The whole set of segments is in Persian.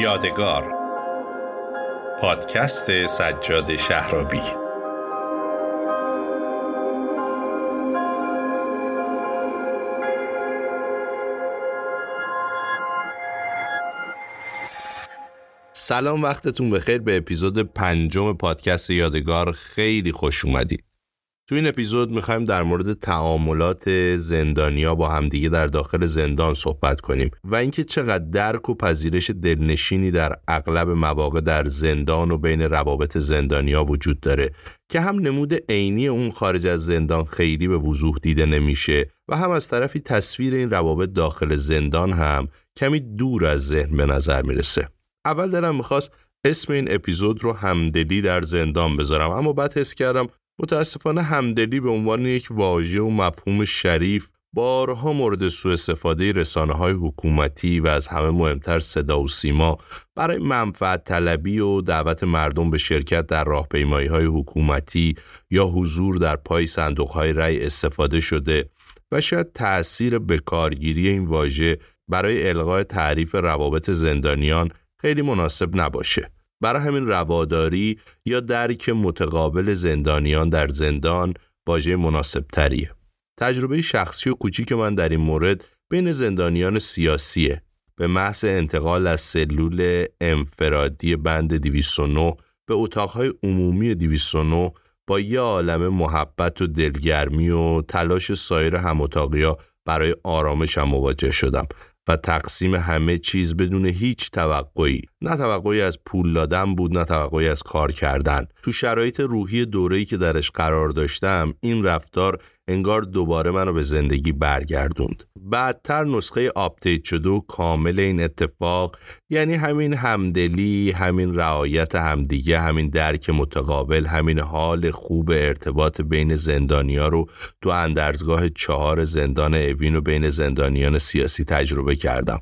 یادگار. پادکست سجاد شهرابی. سلام وقتتون بخیر. به اپیزود پنجم پادکست یادگار خیلی خوش اومدید. تو این اپیزود می‌خوایم در مورد تعاملات زندانیا با همدیگه در داخل زندان صحبت کنیم و اینکه چقدر درک و پذیرش دلنشینی در اغلب مواقع در زندان و بین روابط زندانیا وجود داره که هم نمود عینی اون خارج از زندان خیلی به وضوح دیده نمیشه و هم از طرفی تصویر این روابط داخل زندان هم کمی دور از ذهن به نظر می‌رسه. اول دلم می‌خواست اسم این اپیزود رو همدلی در زندان بذارم اما بعد حس کردم متاسفانه همدلی به عنوان یک واژه و مفهوم شریف بارها مورد سوء استفاده رسانه های حکومتی و از همه مهمتر صدا و سیما برای منفعت طلبی و دعوت مردم به شرکت در راهپیمایی های حکومتی یا حضور در پای صندوق های رأی استفاده شده و شاید تأثیر بکارگیری این واژه برای الغای تعریف روابط زندانیان خیلی مناسب نباشه. برای همین رواداری یا درک متقابل زندانیان در زندان واژه مناسب تریه. تجربه شخصی و کوچیک من در این مورد بین زندانیان سیاسیه. به محض انتقال از سلول انفرادی بند 209 به اتاقهای عمومی 209 با یه عالم محبت و دلگرمی و تلاش سایر هماتاقیا برای آرامشم مواجه شدم و تقسیم همه چیز بدون هیچ توقعی. نه توقعی از پول دادن بود نه توقعی از کار کردن. تو شرایط روحی دوره‌ای که درش قرار داشتم این رفتار انگار دوباره منو به زندگی برگردوند. بعدتر نسخه update شده و کامل این اتفاق یعنی همین همدلی همین رعایت همدیگه همین درک متقابل همین حال خوب ارتباط بین زندانیا رو تو اندرزگاه چهار زندان اوین و بین زندانیان سیاسی تجربه کردم.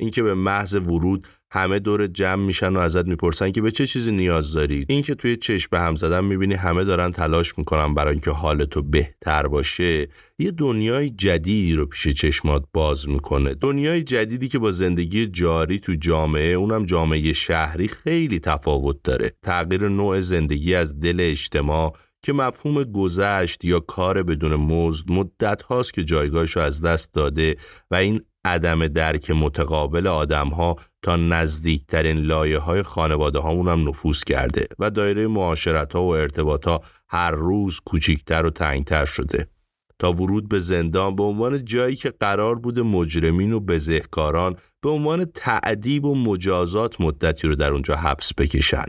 اینکه به محض ورود همه دور جمع میشن و ازت می‌پرسن که به چه چیزی نیاز داری. این که توی چشم به هم زدن می‌بینی همه دارن تلاش می‌کنن برای اینکه حال تو بهتر باشه یه دنیای جدیدی رو پیش چشمات باز می‌کنه. دنیای جدیدی که با زندگی جاری تو جامعه اونم جامعه شهری خیلی تفاوت داره. تغییر نوع زندگی از دل اجتماع که مفهوم گذشت یا کار بدون مزد مدت هاست که جایگاهش رو از دست داده و این عدم درک متقابل آدم ها تا نزدیکترین لایه های خانواده هامون هم نفوذ کرده و دایره معاشرت ها و ارتباط ها هر روز کوچیکتر و تنگتر شده. تا ورود به زندان به عنوان جایی که قرار بوده مجرمین و بزهکاران به عنوان تعدیب و مجازات مدتی رو در اونجا حبس بکشن.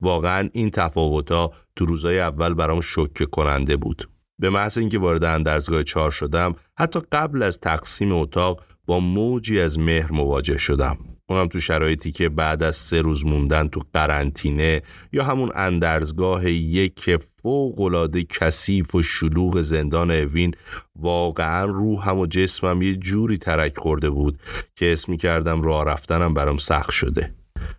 واقعا این تفاوت ها تو روزای اول برام شوکه کننده بود. به محض اینکه وارد اندرزگاه چهار شدم حتی قبل از تقسیم اتاق با موجی از مهر مواجه شدم. اونم تو شرایطی که بعد از سه روز موندن تو قرنطینه یا همون اندرزگاه یک فوقالعاده کثیف و شلوغ زندان اوین واقعا روحم و جسمم یه جوری ترک خورده بود که اسمی کردم راه رفتنم برام سخت شده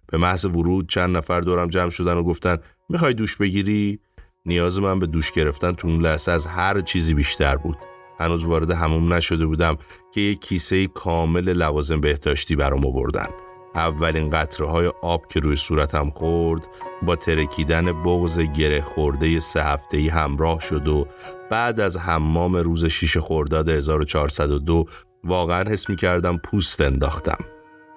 به محض ورود چند نفر دورم جمع شدن و گفتن می‌خوای دوش بگیری؟ نیاز من به دوش گرفتن تو اون لحظه از هر چیزی بیشتر بود هنوز وارد هموم نشده بودم که یک کیسه کامل لوازم بهداشتی برام آوردن. اولین قطره های آب که روی صورتم خورد با ترکیدن بغز گره خورده سه هفته ای همراه شد و بعد از حمام روز شیش خرداد 1402 واقعا حس می کردم پوست انداختم.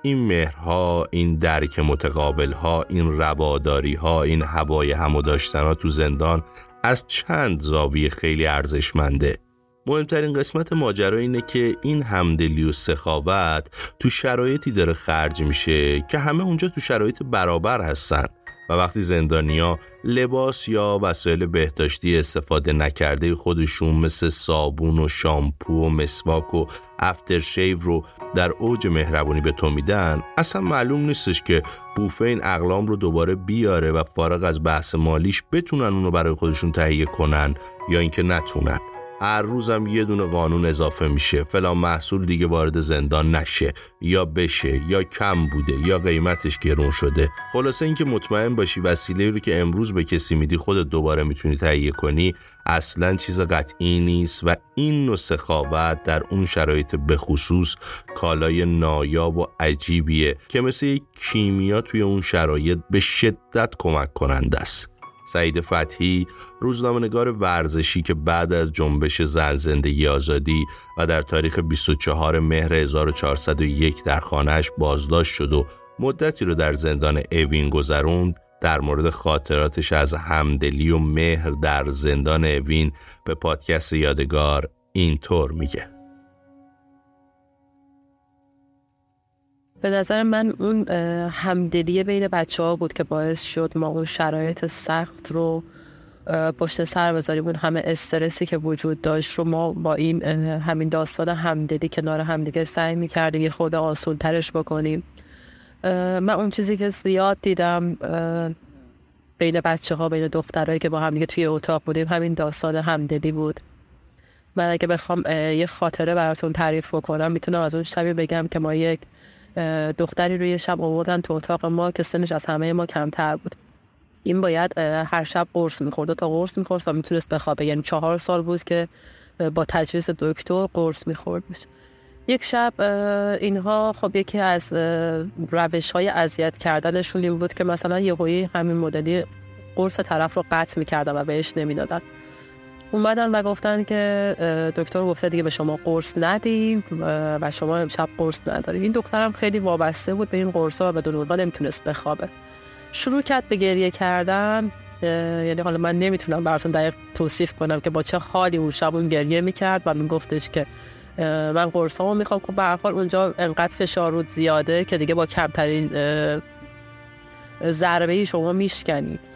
این مهرها، این درک متقابل ها، این رواداری ها، این هوای همو داشتن ها تو زندان از چند زاویه خیلی ارزشمنده. مهمترین قسمت ماجرا اینه که این همدلی و سخاوت تو شرایطی داره خرج میشه که همه اونجا تو شرایط برابر هستن. و وقتی زندانیا لباس یا وسایل بهداشتی استفاده نکرده خودشون مثل صابون و شامپو و مسواک و افتر شیو رو در اوج مهربونی به تو میدن اصلا معلوم نیستش که بوفه این اقلام رو دوباره بیاره و فارغ از بحث مالیش بتونن اونو برای خودشون تهیه کنن یا اینکه نتونن. هر روزم یه دونه قانون اضافه میشه. فلان محصول دیگه وارد زندان نشه. یا بشه یا کم بوده یا قیمتش گرون شده. خلاصه اینکه مطمئن باشی وسیله رو که امروز به کسی میدی خودت دوباره می‌تونی تهیه کنی اصلا چیز قطعی نیست و این نوع سخاوت در اون شرایط بخصوص کالای نایاب و عجیبیه که مثل یک کیمیا توی اون شرایط به شدت کمک کننده است. سعید فتحی روزنامه‌نگار ورزشی که بعد از جنبش زن زندگی آزادی و در تاریخ 24 مهر 1401 در خانهش بازداشت شد و مدتی رو در زندان اوین گذروند در مورد خاطراتش از همدلی و مهر در زندان اوین به پادکست یادگار اینطور میگه. به نظر من اون همدلی بین بچه ها بود که باعث شد ما اون شرایط سخت رو پشت سر بذاریم. اون همه استرسی که وجود داشت رو ما با این همین داستان همدلی کنار همدیگه سعی می‌کردیم یه آسون ترش بکنیم. من اون چیزی که زیاد دیدم بین بچه ها بین دخترهایی که با همدیگه توی اتاق بودیم همین داستان همدلی بود. من اگه بخوام یه خاطره براتون تعریف بکنم می‌تونم از اون شبی بگم که ما یک دختری روی شب آوردن تو اتاق ما که سنش از همه ما کمتر بود. این باید هر شب قرص می‌خورد. تا قرص می‌خورد تا می‌تونست بخوابه. یعنی چهار سال بود که با تجویز دکتر قرص می‌خورد. یک شب اینها خب یکی از روش های اذیت کردنشون این بود که مثلا یه همین مدلی قرص طرف رو قطع می‌کردن و بهش نمی‌دادن. اومدن و گفتن که دکتر گفته دیگه به شما قرص ندیم و شما امشب قرص نداریم. این دخترم خیلی وابسته بود به این قرص و به دنورها نمی‌تونست بخوابه. شروع کرد به گریه کردن. یعنی حالا من نمی‌تونم براتون دقیق توصیف کنم که با چه حالی اون شب اون گریه می‌کرد. و میگفتش که من قرصامو می‌خوام. خب به حال اونجا انقدر فشار رود زیاده که دیگه با کمترین ضربه شما میشکنید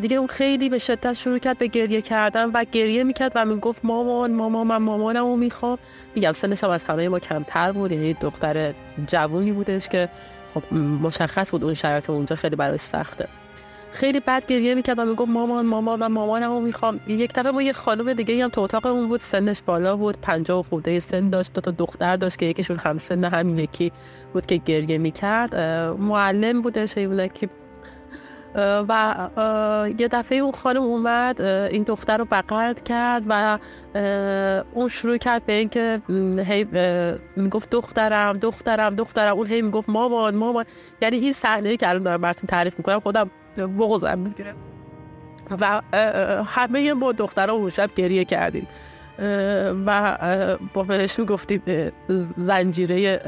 دیگه اون خیلی به شدت شروع کرد به گریه کردن و گریه می‌کرد و می‌گفت مامان مامان من مامانم رو می‌خوام. میگم سنش هم از همه ما کمتر بود یعنی دختر جوونی بودش که خب مشخص بود اون شرایط اونجا خیلی برای سخته. خیلی بد گریه می‌کرد و می‌گفت مامان مامان من مامانم رو می‌خوام. یک دفعه ما یه خانم دیگه هم تو اتاق اون بود سنش بالا بود پنجاه و خورده سن داشت دو تا دختر داشت که یکیشون هم سن همین یکی بود که گریه می‌کرد. معلم بودش که و یه دفعه اون خانم اومد این دختر رو بغل کرد و اون شروع کرد به اینکه هی می‌گفت دخترم دخترم دخترم. اون هی می‌گفت مامان مامان. یعنی این صحنه که الان دارم براتون تعریف می‌کنم خودم بغضم می‌گیره و همه ما دخترها اون شب گریه کردیم. و با بهش می‌گفتیم زنجیره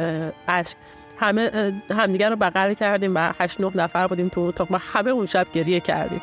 عشق همه همدیگر رو بغل کردیم و هشت نه نفر بودیم تو اتاق. و همه اون شب گریه کردیم.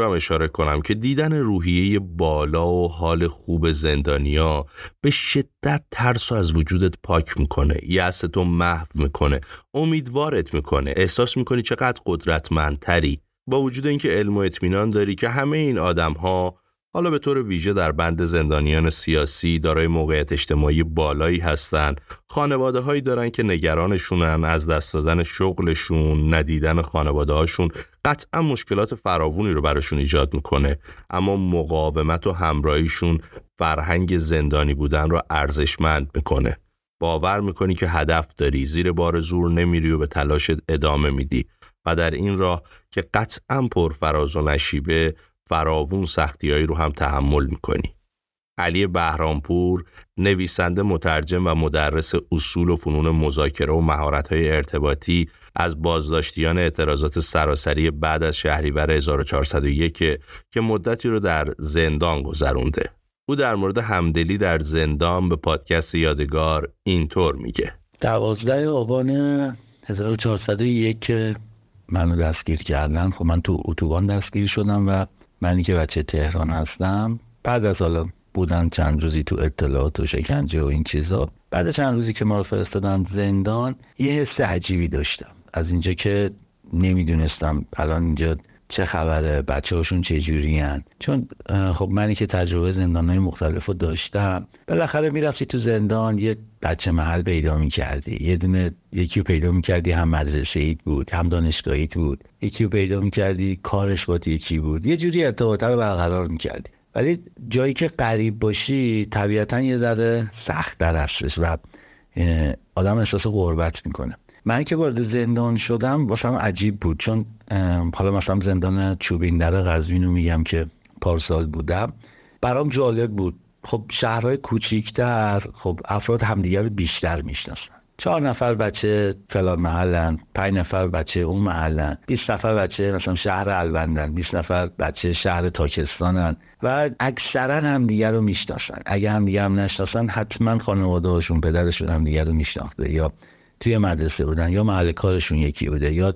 هم اشاره کنم که دیدن روحیه بالا و حال خوب زندانیا به شدت ترس از وجودت پاک می‌کنه یأستو محو می‌کنه امیدوارت می‌کنه. احساس می‌کنی چقدر قدرتمندتری. با وجود اینکه علم و اطمینان داری که همه این آدم ها حالا به طور ویژه در بند زندانیان سیاسی دارای موقعیت اجتماعی بالایی هستند. خانواده هایی دارن که نگرانشونن از دست دادن شغلشون ندیدن خانواده هاشون قطعا مشکلات فراوونی رو براشون ایجاد می‌کنه. اما مقاومت و همراهیشون فرهنگ زندانی بودن رو ارزشمند می‌کنه. باور می‌کنی که هدف داری زیر بار زور نمیری و به تلاشت ادامه میدی. و در این راه که قطعا پرفراز و نشیبه فراوون سختیایی رو هم تحمل می‌کنی. علی بهرامپور نویسنده مترجم و مدرس اصول و فنون مذاکره و مهارت‌های ارتباطی از بازداشتیان اعتراضات سراسری بعد از شهریور 1401 که مدتی رو در زندان گذرونده. او در مورد همدلی در زندان به پادکست یادگار اینطور میگه. دوازده آبان 1401 که منو دستگیر کردن خب من تو اتوبان دستگیر شدم و منی که بچه تهران هستم بعد از حالا بودن چند روزی تو اطلاعات و شکنجه و این چیزا بعد چند روزی که ما رو فرستادن زندان یه حس عجیبی داشتم. از اینجا که نمی‌دونستم الان اینجا چه خبره؟ بچه هاشون چه جوری چون خب منی که تجربه زندان های مختلف رو داشتم بالاخره می‌رفتی تو زندان یه بچه محل پیدا می‌کردی یه دونه یکی رو پیدا می‌کردی هم مدرسه اید بود هم دانشگاهیت بود یکی رو پیدا می‌کردی کارش با یکی بود یه جوری ارتباطه رو برقرار می‌کردی. ولی جایی که قریب باشی طبیعتا یه ذره سخت در هستش و آدم احساس غربت می‌کنه. من که وارد زندان شدم واسم عجیب بود چون حالا مثلا زندان چوبین در قزوین رو میگم که پارسال بودم. برام جالب بود. خب شهرهای کوچیکتر خب افراد همدیگر رو بیشتر می‌شناسن. چهار نفر بچه فلان محلن پنج نفر بچه اون محلن 20 نفر بچه مثلا شهر الوندن 20 نفر بچه شهر تاکستانن و اکثرا همدیگر رو می‌شناسن. اگه همدیگر هم نشناسن حتما خانواده هاشون پدرشون همدیگر رو میشناخته یا توی مدرسه بودن یا محل کارشون یکی بوده یا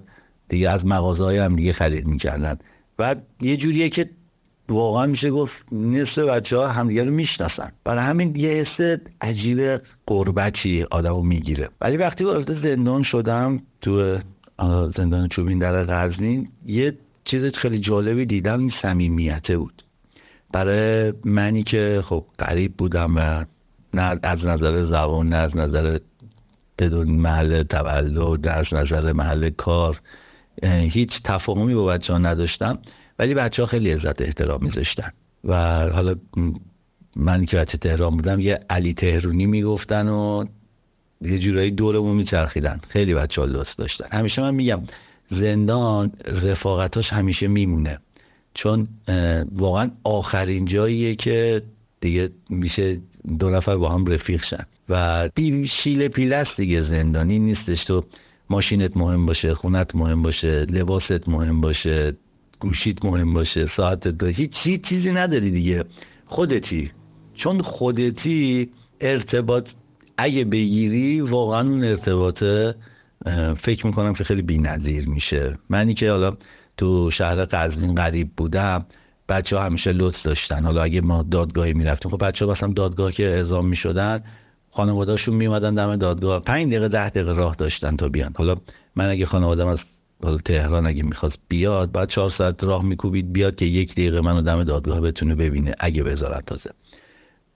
دیگه از مغازه هم دیگه خرید می‌کردن. و یه جوریه که واقعا میشه گفت نصف بچه ها همدیگه رو می‌شناسن. برای همین یه حس عجیب قربتی آدمو می‌گیره. ولی وقتی وارد زندان شدم تو زندان چوبین در غزنین یه چیز خیلی جالبی دیدم این صمیمیته بود. برای منی که خب غریب بودم و نه از نظر زبان نه از نظر بدون محل تولد از نظر محل کار هیچ تفاهمی با بچه ها نداشتم ولی بچه ها خیلی عزت احترام میذاشتن. و حالا من که بچه تهران بودم یه علی تهرونی می‌گفتن و یه جورایی دورمون میچرخیدن. خیلی بچه ها لست داشتن. همیشه من میگم زندان رفاقتاش همیشه میمونه. چون واقعا آخرین جاییه که دیگه میشه دو نفر با هم رفیق شن. و بی شیل پیلست دیگه زندانی نیستش تو. ماشینت مهم باشه خونت مهم باشه لباست مهم باشه گوشیت مهم باشه ساعتت هیچ چیزی نداری دیگه. خودتی. چون خودتی ارتباط اگه بگیری واقعا اون ارتباطه فکر می‌کنم که خیلی بی نظیر میشه. منی که حالا تو شهر قزوین غریب بودم بچه ها همیشه لطف داشتن. حالا اگه ما دادگاهی می‌رفتیم خب بچه ها مثلا دادگاه که اعزام می‌شدن خانوادهشون میومدن دم دادگاه. پنج دقیقه ده دقیقه راه داشتن تا بیان. حالا من اگه خانوادم از حالا تهران اگه می‌خواست بیاد بعد چهار ساعت راه میکوبید بیاد که یک دقیقه منو دم دادگاه بتونه ببینه اگه بذارن تازه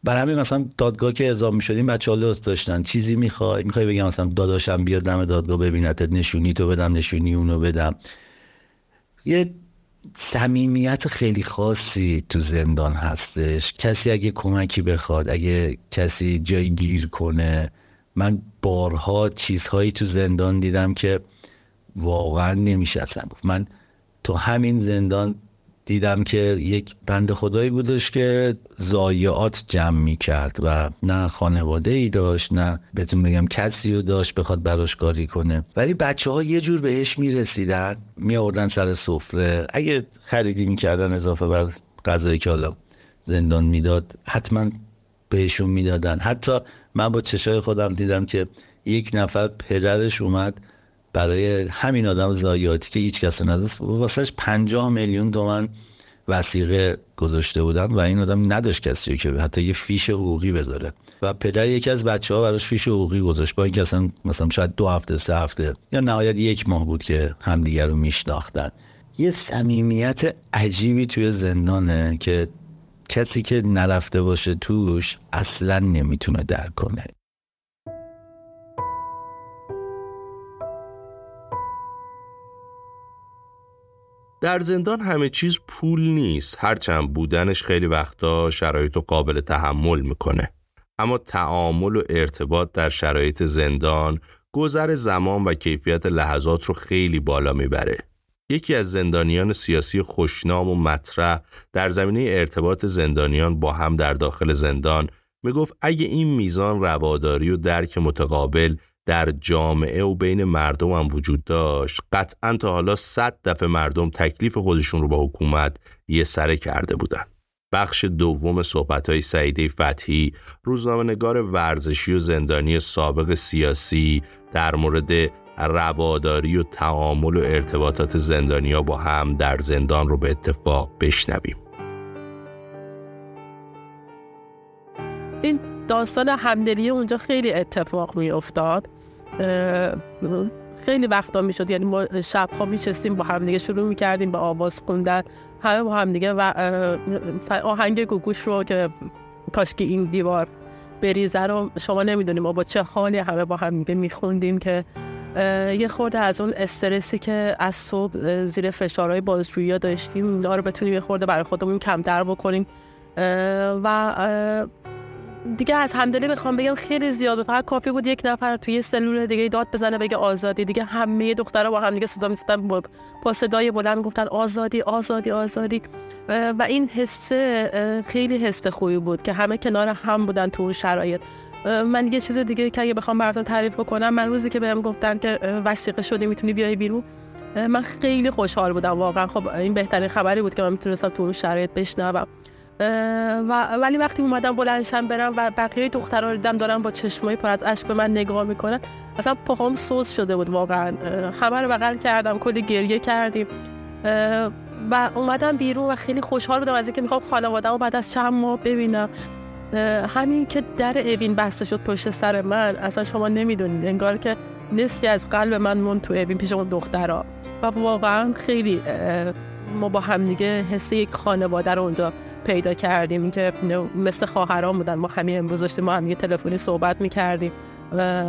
بر همین مثلا دادگاه که اعزام می‌شدیم بچه ها داشتن. چیزی می‌خوای؟ می‌خوای بگم مثلا داداشم بیاد دم دادگاه ببینتت نشونی تو بدم نشونی اونو بدم. یه صمیمیت خیلی خاصی تو زندان هستش. کسی اگه کمکی بخواد اگه کسی جای گیر کنه. من بارها چیزهایی تو زندان دیدم که واقعا نمیشه اصلا گفت من تو همین زندان دیدم که یک بند خدایی بودش که زایعات جمع می کرد و نه خانواده ای داشت نه بهتون بگم کسی رو داشت بخواد براش کاری کنه. ولی بچه ها یه جور بهش می رسیدن می آوردن سر سفره. اگه خریدی می کردن اضافه بر غذایی که حالا زندان می‌داد حتما بهشون می‌دادن. حتی من با چشای خودم دیدم که یک نفر پدرش اومد برای همین آدم زایاتی که هیچ کس نداشت. واسهش پنجاه میلیون تومن وسیقه گذاشته بودن و این آدم نداشت کسی که حتی یه فیش حقوقی بذاره. و پدر یکی از بچه ها براش فیش حقوقی گذاشت با اینکه اصلا مثلا شاید دو هفته سه هفته یا نهایت یک ماه بود که همدیگر رو میشناختن. یه صمیمیت عجیبی توی زندانه که کسی که نرفته باشه توش اصلا نمی‌تونه درک کنه. در زندان همه چیز پول نیست. هرچند بودنش خیلی وقتا شرایط رو قابل تحمل می‌کنه. اما تعامل و ارتباط در شرایط زندان گذر زمان و کیفیت لحظات رو خیلی بالا می‌بره. یکی از زندانیان سیاسی خوشنام و مطرح در زمینه ارتباط زندانیان با هم در داخل زندان می‌گفت اگه این میزان رواداری و درک متقابل در جامعه و بین مردم هم وجود داشت. قطعا تا حالا صد دفعه مردم تکلیف خودشون رو با حکومت یه سره کرده بودن. بخش دوم صحبت های سعیده فتحی روزنامه‌نگار ورزشی و زندانی سابق سیاسی در مورد رواداری و تعامل و ارتباطات زندانیا با هم در زندان رو به اتفاق بشنویم. داستان همدلی اونجا خیلی اتفاق می افتاد خیلی وقتا می‌شد. یعنی ما شبها میشستیم با همدیگه شروع می‌کردیم به آواز خوندن. همه با همدیگه و آهنگ گوگوش رو که کاش که این دیوار بریزه رو شما نمی‌دونیم. ما با چه حالی همه با همدیگه میخوندیم که یه خورده از اون استرسی که از صبح زیر فشارهای بازجویی داشتیم اونا رو بتونیم یه خورده برای خودمون کمتر بکنیم. و دیگه از همدلی بخوام بگم خیلی زیاد و فقط کافی بود یک نفر توی سلول دیگه داد بزنه بگه آزادی. دیگه همه دخترها با هم دیگه صدا می‌زدن با صدای بلند می‌گفتن آزادی آزادی آزادی. و این حسه خیلی حس خوبی بود که همه کنار هم بودن تو اون شرایط. من یه چیز دیگه که اگه بخوام براتون تعریف بکنم من روزی که بهم گفتن که وثیقه شدی می‌تونی بیای بیرون من خیلی خوشحال بودم واقعا. خب این بهترین خبری بود که من می‌تونستم تو اون شرایط بشنوم. و ولی وقتی اومدم بلندشم برم و بقیه دخترها رو دیدم دارم با چشمای پر از اشک به من نگاه می‌کنن اصلا پاهام سوز شده بود واقعا. رو بغل کردم کلی گریه کردیم. و اومدم بیرون و خیلی خوشحال بودم از اینکه می‌خوام خانواده بعد از چند ماه ببینم. همین که در اوین بسته شد پشت سر من اصلا شما نمی‌دونید انگار که نصفی از قلب من مون تو اوین پیش اون دخترها و واقعا خیلی ما با همدیگه حس یک خانواده رو اونجا پیدا کردیم که مثل خواهران بودن. ما همین امروز داشتیم ما هم تلفنی صحبت می‌کردیم و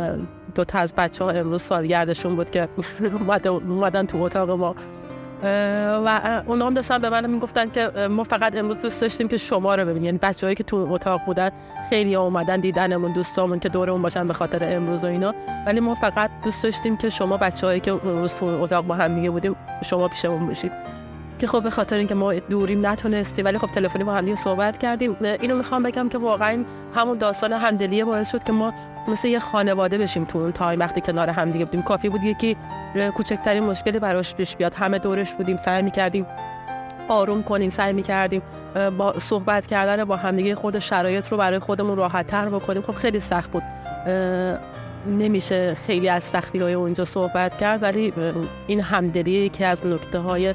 دو تا از بچه ها امروز سالگردشون بود که اومدن تو اتاق ما. و اونا هم داشتن به من می‌گفتن که ما فقط امروز دوست داشتیم که شما رو ببینیم. یعنی بچه‌هایی که تو اتاق بودن خیلی اومدن دیدنمون دوستامون که دورمون باشن به خاطر امروز و اینا. ولی ما فقط دوست داشتیم که شما بچه‌هایی که امروز تو اتاق با هم دیگه بودیم شما پیشمون باشید. که خب به خاطر اینکه ما دوریم نتونستیم ولی خب تلفنی با هم صحبت کردیم. اینو می‌خوام بگم که واقعا همون داستان همدلی باعث شد که ما مثل یه خانواده بشیم تو اون تایم. وقتی کنار هم دیگه بودیم. کافی بود یکی کوچکترین مشکلی براش پیش بیاد. همه دورش بودیم سعی می‌کردیم آروم کنیم سعی می‌کردیم با صحبت کردن با همدیگه خود شرایط رو برای خودمون راحت تر بکنیم. خب خیلی سخت بود. نمیشه خیلی از سختی های اونجا صحبت کرد ولی این همدلی که از نکته های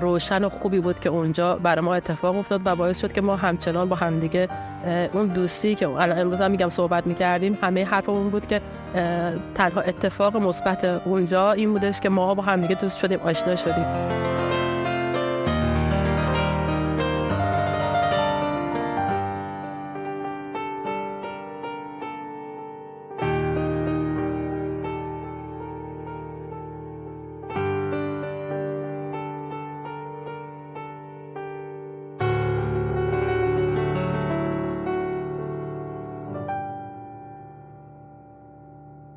روشن و خوبی بود که اونجا برای ما اتفاق افتاد و باعث شد که ما همچنان با همدیگه اون دوستی که الان امروز هم میگم صحبت می‌کردیم همه حرفمون بود که تنها اتفاق مثبت اونجا این بودش که ما با همدیگه دوست شدیم آشنا شدیم.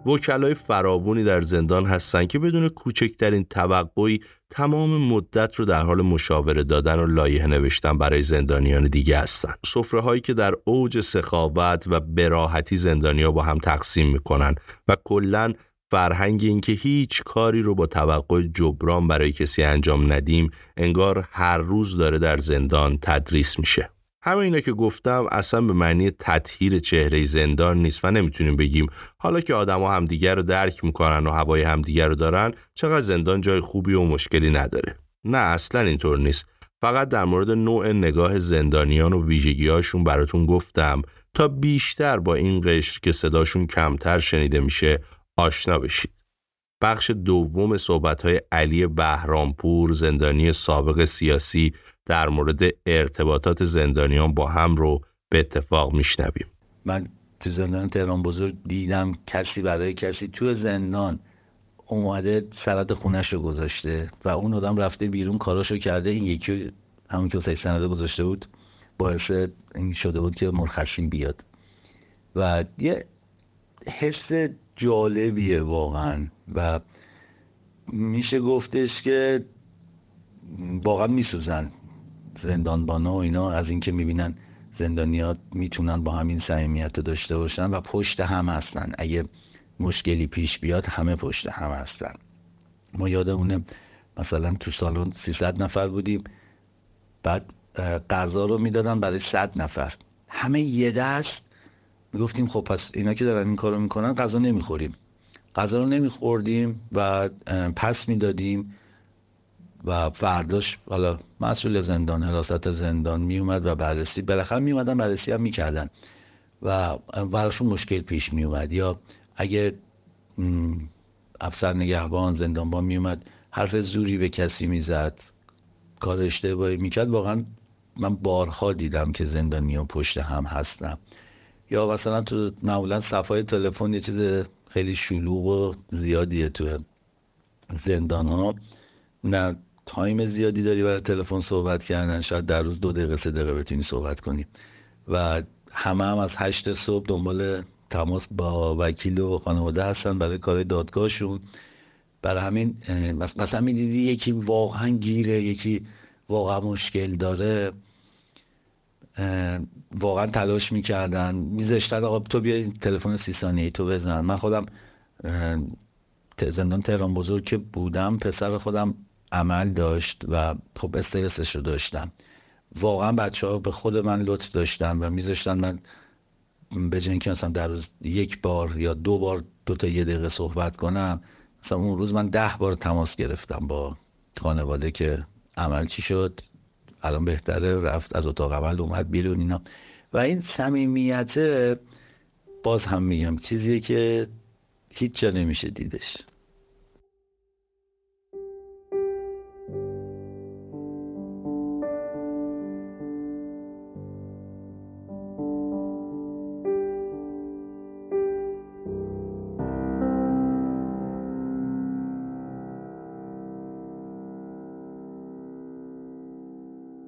وکلای فراوونی در زندان هستند که بدون کوچکترین توقعی تمام مدت رو در حال مشاوره دادن و لایحه نوشتن برای زندانیان دیگه هستند. سفره هایی که در اوج سخاوت و براحتی زندانیا با هم تقسیم می‌کنن و کلا فرهنگ اینکه هیچ کاری رو با توقع جبران برای کسی انجام ندیم انگار هر روز داره در زندان تدریس میشه. همه اینا که گفتم اصلا به معنی تطهیر چهره زندان نیست و نمی‌تونیم بگیم حالا که آدما همدیگر رو درک می‌کنن و هوای همدیگر رو دارن چقدر زندان جای خوبی و مشکلی نداره. نه اصلا اینطور نیست. فقط در مورد نوع نگاه زندانیان و ویژگیهاشون براتون گفتم تا بیشتر با این قشر که صداشون کمتر شنیده میشه آشنا بشید. بخش دوم صحبت علی بهرامپور زندانی سابق سیاسی در مورد ارتباطات زندانیان با هم رو به اتفاق میشنویم. من تو زندان تهران بزرگ دیدم کسی برای کسی تو زندان اومده سرد خونش رو گذاشته و اون آدم رفته بیرون کاراشو کرده. این یکی همون که واسه سنده گذاشته بود باعث این شده بود که مرخصین بیاد. و یه حس جالبیه واقعا. و میشه گفتش که واقعا میسوزن زندانبانا و اینا. از اینکه می‌بینن زندانیات می‌تونن با همین صمیمیت داشته باشن و پشت هم هستن. اگه مشکلی پیش بیاد همه پشت هم هستن. ما یادمونه مثلا تو سالن 300 نفر بودیم. بعد غذا رو می‌دادن برای 100 نفر. همه یه دست می‌گفتیم خب پس اینا که دارن این کارو می‌کنن غذا نمی‌خوریم. غذا رو نمیخوردیم و پس می‌دادیم و فرداش حالا مسئول زندان حراست زندان می اومد و بررسی بالاخره می اومدن بررسی هم می‌کردن و براشون مشکل پیش می اومد یا اگه افسر نگهبان زندانبان می اومد حرف زوری به کسی می‌زد کار اشتباهی می‌کرد واقعا من بارها دیدم که زندانی و پشت هم هستم یا مثلا تو معمولا صفای تلفن یه چیز خیلی شلوغ و زیادیه تو زندان ها نه تایم زیادی داری برای تلفن صحبت کردن شاید در روز دو دقیقه سه دقیقه بتونی صحبت کنی. و همه هم از هشت صبح دنبال تماس با وکیل و خانواده هستن برای کار دادگاهشون. برای همین مثلا می‌دیدی یکی واقعا گیره یکی واقعا مشکل داره. واقعا تلاش می‌کردن. میذاشتن آقا تو بیا تلفن سی ثانیه تو بزن. من خودم زندان تهران بزرگ که بودم پسر خودم عمل داشت و خب استرسش رو داشتم. واقعا بچه ها به خود من لطف داشتن و میذاشتن من به که مثلا در روز یک بار یا دو بار دو تا یه دقیقه صحبت کنم مثلا اون روز من ده بار تماس گرفتم با خانواده که عمل چی شد. الان بهتره رفت از اتاق عمل اومد بیرون اینا. و این صمیمیت باز هم میگم چیزیه که هیچ جا نمیشه دیدش.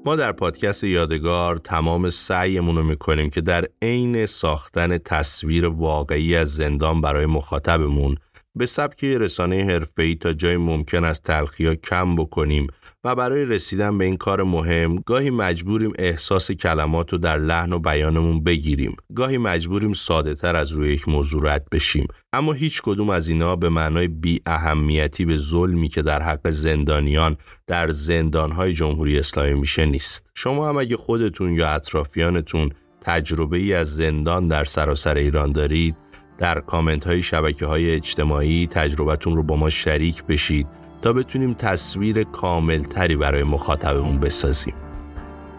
ما در پادکست یادگار تمام سعیمون رو می‌کنیم که در عین ساختن تصویر واقعی از زندان برای مخاطبمون به سبک رسانه حرفه‌ای تا جای ممکن از تلخی کم بکنیم و برای رسیدن به این کار مهم گاهی مجبوریم احساس کلمات رو در لحن و بیانمون بگیریم. گاهی مجبوریم ساده تر از روی یک موضوع رد بشیم. اما هیچ کدوم از اینا به معنای بی اهمیتی به ظلمی که در حق زندانیان در زندانهای جمهوری اسلامی میشه نیست. شما هم اگه خودتون یا اطرافیانتون تجربه ای از زندان در سراسر ایران دارید در کامنت های شبکه های اجتماعی تجربتون رو با ما شریک بشید تا بتونیم تصویر کاملتری برای مخاطبمون بسازیم.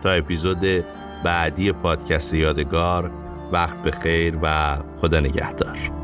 تا اپیزود بعدی پادکست یادگار وقت به خیر و خدا نگهدار.